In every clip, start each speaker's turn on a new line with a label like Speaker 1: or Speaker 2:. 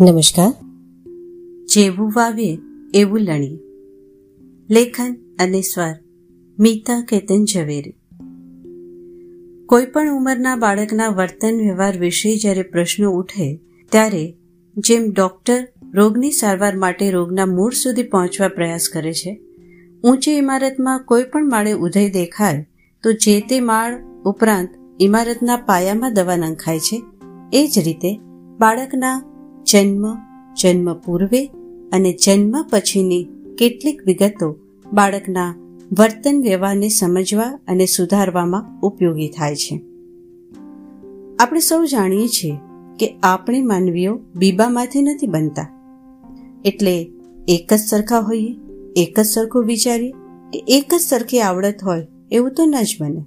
Speaker 1: નમસ્કાર. જેવું વાવે એવું લણી. લેખન અને સ્વર, મીતા કેતન ઝવેરી. કોઈ પણ ઉંમરના બાળકના વર્તન વ્યવહાર વિશે જ્યારે પ્રશ્નો ઉઠે, ત્યારે જેમ ડોક્ટર રોગની સારવાર માટે રોગના મૂળ સુધી પહોંચવા પ્રયાસ કરે છે, ઊંચી ઇમારતમાં કોઈ પણ માળે ઉદય દેખાય, તો જે તે માળ ઉપરાંત ઇમારતના પાયામાં દવા નંખાય છે, એ જ રીતે બાળકના જન્મ જન્મ પૂર્વે અને જન્મ પછીની કેટલીક વિગતો બાળકના વર્તન વ્યવહારને સમજવા અને સુધારવામાં ઉપયોગી થાય છે. આપણે સૌ જાણીએ છીએ કે આપણે માનવીઓ બીબામાંથી નથી બનતા. એટલે એક જ સરખા હોઈએ, એક જ સરખું વિચારીએ કે એક જ સરખી આવડત હોય એવું તો ન જ બને.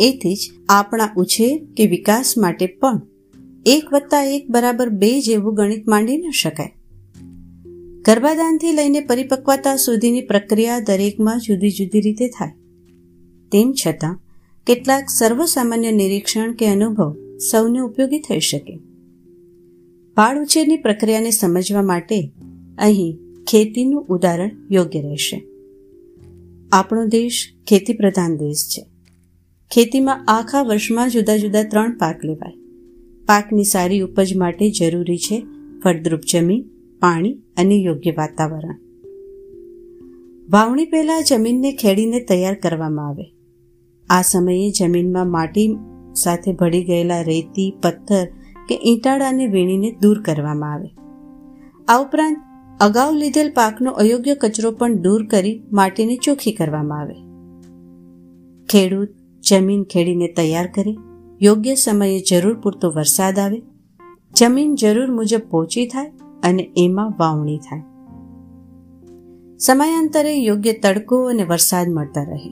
Speaker 1: એથી જ આપણા ઉછેર કે વિકાસ માટે પણ એક વત્તા એક બરાબર બે જેવું ગણિત માંડી ન શકાય. ગર્ભાધાનથી લઈને પરિપક્વતા સુધીની પ્રક્રિયા દરેકમાં જુદી જુદી રીતે થાય. તેમ છતાં, કેટલાક સર્વસામાન્ય નિરીક્ષણ કે અનુભવ સૌને ઉપયોગી થઈ શકે. બાળ ઉછેરની પ્રક્રિયાને સમજવા માટે અહીં ખેતીનું ઉદાહરણ યોગ્ય રહેશે. આપણો દેશ ખેતી પ્રધાન દેશ છે. ખેતીમાં આખા વર્ષમાં જુદા જુદા ત્રણ પાક લેવાય. પાકની સારી ઉપજ માટે જરૂરી છે ફળદ્રુપ જમીન, પાણી અને યોગ્ય વાતાવરણ. વાવણી પહેલા જમીનને ખેડીને તૈયાર કરવામાં આવે. આ સમયે જમીનમાં માટી સાથે ભળી ગયેલા રેતી, પથ્થર કે ઈંટાળાને વીણીને દૂર કરવામાં આવે. આ ઉપરાંત અગાઉ લીધેલ પાકનો અયોગ્ય કચરો પણ દૂર કરી માટીને ચોખ્ખી કરવામાં આવે. ખેડૂત જમીન ખેડીને તૈયાર કરે યોગ્ય સમયે જરૂર પૂરતો વરસાદ આવે, જમીન જરૂર મુજબ પોચી થાય અને એમાં વાવણી થાય. સમયાંતરે યોગ્ય તડકો અને વરસાદ મળતા રહે.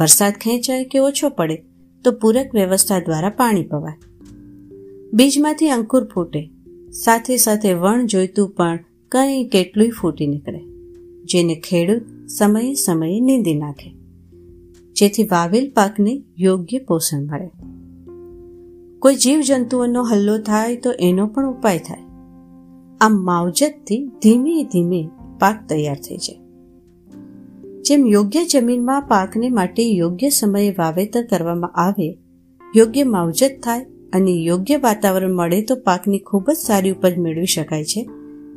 Speaker 1: વરસાદ ખેંચાય કે ઓછો પડે તો પૂરક વ્યવસ્થા દ્વારા પાણી પવાય. બીજમાંથી અંકુર ફૂટે, સાથે સાથે વણ જોઈતું પણ કંઈ કેટલું ફૂટી નીકળે, જેને ખેડૂત સમયે સમયે નીંદી નાખે, જેથી વાવેલ પાકને યોગ્ય પોષણ મળે. કોઈ જીવજંતુઓનો હલ્લો થાય તો એનો પણ ઉપાય થાય. આમ માવજતથી ધીમે ધીમે પાક તૈયાર થઈ જાય. જેમ યોગ્ય જમીનમાં પાકને માટે યોગ્ય સમયે વાવેતર કરવામાં આવે, યોગ્ય માવજત થાય અને યોગ્ય વાતાવરણ મળે તો પાકની ખૂબ જ સારી ઉપજ મેળવી શકાય છે.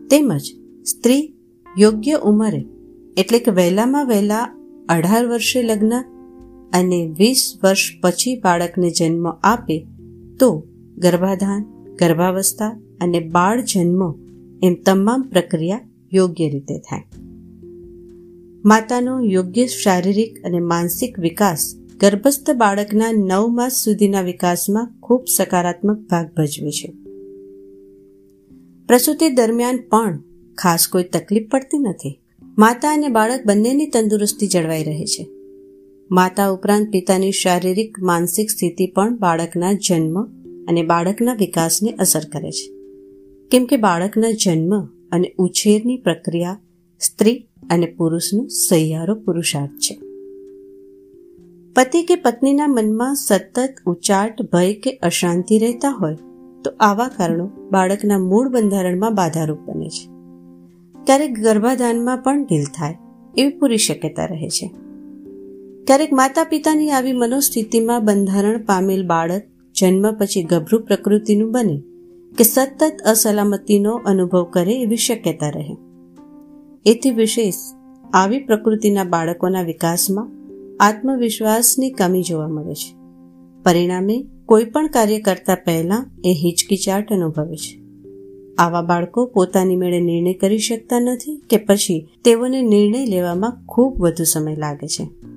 Speaker 1: તેમજ સ્ત્રી યોગ્ય ઉંમરે, એટલે કે વહેલામાં વહેલા અઢાર વર્ષે લગ્ન અને વીસ વર્ષ પછી બાળકને જન્મ આપે તો ગર્ભાધાન, ગર્ભાવસ્થા અને બાળ જન્મ એમ તમામ પ્રક્રિયા યોગ્ય રીતે થાય. માતાનો યોગ્ય શારીરિક અને માનસિક વિકાસ ગર્ભસ્થ બાળકના નવ માસ સુધીના વિકાસમાં ખૂબ સકારાત્મક ભાગ ભજવે છે. પ્રસૂતિ દરમિયાન પણ ખાસ કોઈ તકલીફ પડતી નથી. માતા અને બાળક બંનેની તંદુરસ્તી જળવાઈ રહે છે. માતા ઉપરાંત પિતાની શારીરિક, માનસિક સ્થિતિ પણ બાળકના જન્મ અને બાળકના વિકાસને અસર કરે છે. કેમ કે બાળકના જન્મ અને ઉછેરની પ્રક્રિયા સ્ત્રી અને પુરુષનો સહિયારો પુરુષાર્થ છે. પતિ કે પત્નીના મનમાં સતત ઉચાટ, ભય કે અશાંતિ રહેતા હોય, તો આવા કારણો બાળકના મૂળ બંધારણમાં બાધારૂપ બને છે. ક્યારેક ગર્ભાધાનમાં પણ ઢીલ થાય, એવી પૂરી શક્યતા રહે છે. ક્યારેક માતા પિતાની આવી મનોસ્થિતિમાં બંધારણ પામેલ બાળક જન્મ પછી ગભરું પ્રકૃતિનું બને કે સતત અસલામતીનો અનુભવ કરે એવી શક્યતા રહે. એથી વિશેષ, આવી પ્રકૃતિના બાળકોના વિકાસમાં આત્મવિશ્વાસની કમી જોવા મળે છે. પરિણામે, કોઈ પણ કાર્ય કરતા પહેલા એ હિચકિચાટ અનુભવે છે. આવા બાળકો પોતાની મેળે નિર્ણય કરી શકતા નથી કે પછી તેઓને નિર્ણય લેવામાં ખૂબ વધુ સમય લાગે છે.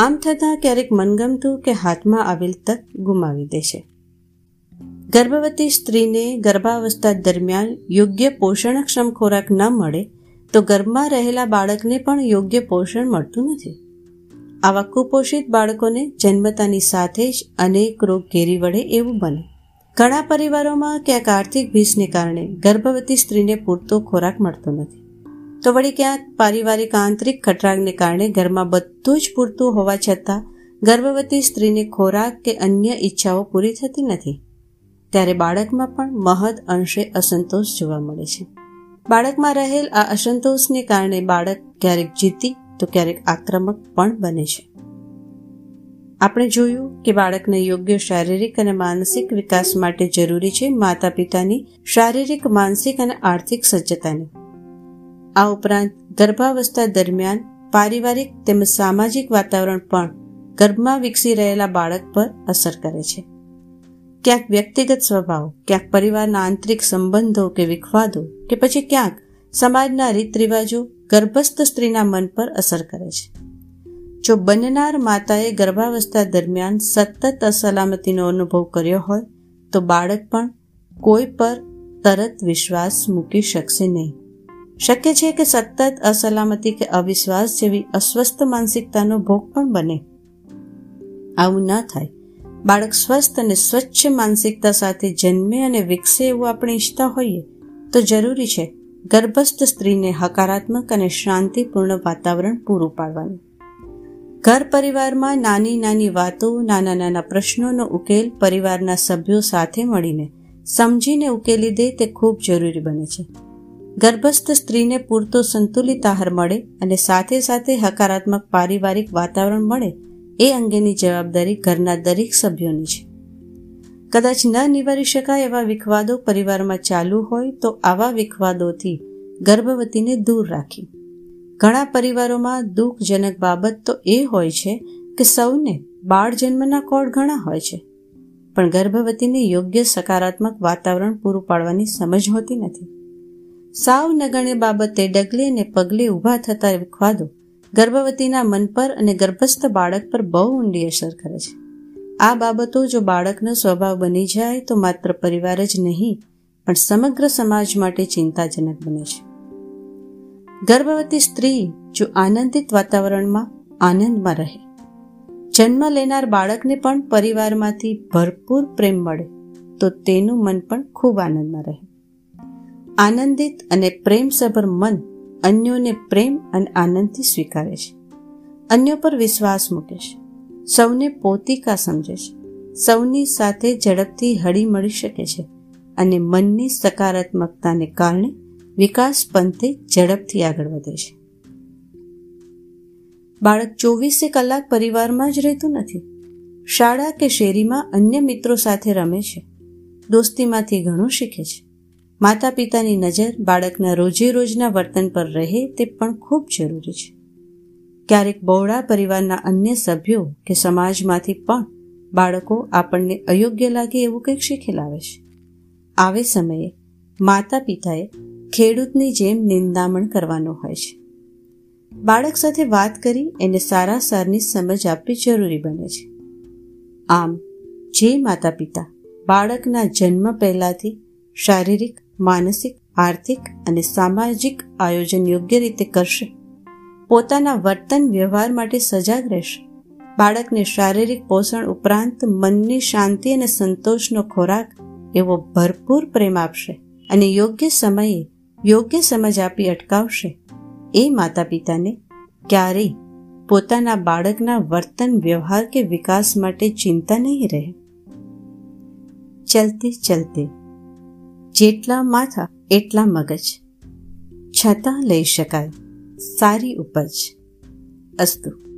Speaker 1: આમ થતાં ક્યારેક મનગમતું કે હાથમાં આવેલ તક ગુમાવી દે છે ગર્ભવતી સ્ત્રીને ગર્ભાવસ્થા દરમિયાન યોગ્ય પોષણક્ષમ ખોરાક ન મળે તો ગર્ભમાં રહેલા બાળકને પણ યોગ્ય પોષણ મળતું નથી. આવા કુપોષિત બાળકોને જન્મતાની સાથે જ અનેક રોગ ઘેરી વળે એવું બને. ઘણા પરિવારોમાં ક્યાંક આર્થિક ભીસને કારણે ગર્ભવતી સ્ત્રીને પૂરતો ખોરાક મળતો નથી. તો વળી ક્યાંક પારિવારિક આંતરિક ખટરાગને કારણે ઘરમાં બધું જ પૂરતું હોવા છતાં ગર્ભવતી સ્ત્રીને ખોરાક કે અન્ય ઈચ્છાઓ પૂરી થતી નથી. ત્યારે બાળકમાં પણ મહદ અંશે અસંતોષ જોવા મળે છે. બાળકમાં રહેલ આ અસંતોષને કારણે બાળક ક્યારેક જીતી તો ક્યારેક આક્રમક પણ બને છે. આપણે જોયું કે બાળકને યોગ્ય શારીરિક અને માનસિક વિકાસ માટે જરૂરી છે માતા પિતાની શારીરિક, માનસિક અને આર્થિક સજ્જતાની. આ ઉપરાંત ગર્ભાવસ્થા દરમિયાન પારિવારિક તેમજ સામાજિક વાતાવરણ પણ ગર્ભમાં વિકસી રહેલા બાળક પર અસર કરે છે. ક્યાંક વ્યક્તિગત સ્વભાવ, ક્યાંક પરિવારના આંતરિક સંબંધો કે વિખવાદો કે પછી ક્યાંક સમાજના રીત રિવાજો ગર્ભસ્થ સ્ત્રીના મન પર અસર કરે છે. જો બનનાર માતાએ ગર્ભાવસ્થા દરમિયાન સતત અસલામતીનો અનુભવ કર્યો હોય, તો બાળક પણ કોઈ પર તરત વિશ્વાસ મૂકી શકશે નહીં. શક્ય છે કે સતત અસલામતી કે અવિશ્વાસ જેવી અસ્વસ્થ માનસિકતાનો ભોગ પણ બને. આવું ન થાય. બાળક સ્વસ્થ અને સ્વચ્છ માનસિકતા સાથે જન્મે અને વિકસે એવું આપણે ઈચ્છતા હોઈએ, તો જરૂરી છે ગર્ભસ્થ સ્ત્રીને હકારાત્મક અને શાંતિપૂર્ણ વાતાવરણ પૂરું પાડવાનું. ઘર પરિવારમાં નાની નાની વાતો, નાના નાના પ્રશ્નોનો ઉકેલ પરિવારના સભ્યો સાથે મળીને સમજીને ઉકેલી દે તે ખૂબ જરૂરી બને છે. ગર્ભસ્થ સ્ત્રીને પૂરતો સંતુલિત આહાર મળે અને સાથે સાથે હકારાત્મક પારિવારિક વાતાવરણ મળે, એ અંગેની જવાબદારી ઘરના દરેક સભ્યોની છે. કદાચ ન નિવારી શકાય એવા વિખવાદો પરિવારમાં ચાલુ હોય તો આવા વિખવાદોથી ગર્ભવતીને દૂર રાખી. ઘણા પરિવારોમાં દુઃખજનક બાબત તો એ હોય છે કે સૌને બાળ જન્મના કોડ ઘણા હોય છે, પણ ગર્ભવતીને યોગ્ય સકારાત્મક વાતાવરણ પૂરું પાડવાની સમજ હોતી નથી. સાવ નગણ્ય બાબતે ડગલે અને પગલે ઊભા થતા વિખવાદો ગર્ભવતીના મન પર અને ગર્ભસ્થ બાળક પર બહુ ઊંડી અસર કરે છે. આ બાબતો જો બાળકનો સ્વભાવ બની જાય તો માત્ર પરિવાર જ નહીં, પણ સમગ્ર સમાજ માટે ચિંતાજનક બને છે. ગર્ભવતી સ્ત્રી જો આનંદિત વાતાવરણમાં આનંદમાં રહે. જન્મ લેનાર બાળકને પણ પરિવારમાંથી ભરપૂર પ્રેમ મળે તો તેનું મન પણ ખૂબ આનંદમાં રહે. આનંદિત અને પ્રેમસભર મન અન્યોને પ્રેમ અને આનંદથી સ્વીકારે છે. અન્યો પર વિશ્વાસ મૂકે છે. સૌને પોતિકા સમજે છે. સૌની સાથે ઝડપથી હળી મળી શકે છે અને મનની સકારાત્મકતાને કારણે વિકાસ પંથે ઝડપથી આગળ વધે છે. બાળક ચોવીસે કલાક પરિવારમાં જ રહેતું નથી. શાળા કે શેરીમાં અન્ય મિત્રો સાથે રમે છે. દોસ્તીમાંથી ઘણું શીખે છે. માતા પિતાની નજર બાળકના રોજે રોજના વર્તન પર રહે તે પણ ખૂબ જરૂરી છે. ક્યારેક બહોળા પરિવારના અન્ય સભ્યો કે સમાજમાંથી પણ બાળકો આપણને અયોગ્ય લાગે એવું કંઈક શીખી લાવે છે. આવે સમયે માતા પિતાએ ખેડૂતની જેમ નિંદામણ કરવાનો હોય છે. બાળક સાથે વાત કરી એને સારા સારની સમજ આપવી જરૂરી બને છે. આમ, જે માતા પિતા બાળકના જન્મ પહેલાથી શારીરિક માનસિક, આર્થિક અને સામાજિક આયોજન યોગ્ય રીતે કરશે. પોતાના વર્તન વ્યવહાર માટે સજાગ રહેશે. બાળકને શારીરિક પોષણ ઉપરાંત મનની શાંતિ અને સંતોષનો ખોરાક એવો ભરપૂર પ્રેમ આપશે અને યોગ્ય સમયે યોગ્ય સમજ આપી અટકાવશે. એ માતા પિતાને ક્યારેય પોતાના બાળકના વર્તન વ્યવહાર કે વિકાસ માટે ચિંતા નહીં રહે. ચલતે ચલતે જેટલા માથા એટલા મગજ. છતાં લઈ શકાય. સારી ઉપજ. અસ્તુ.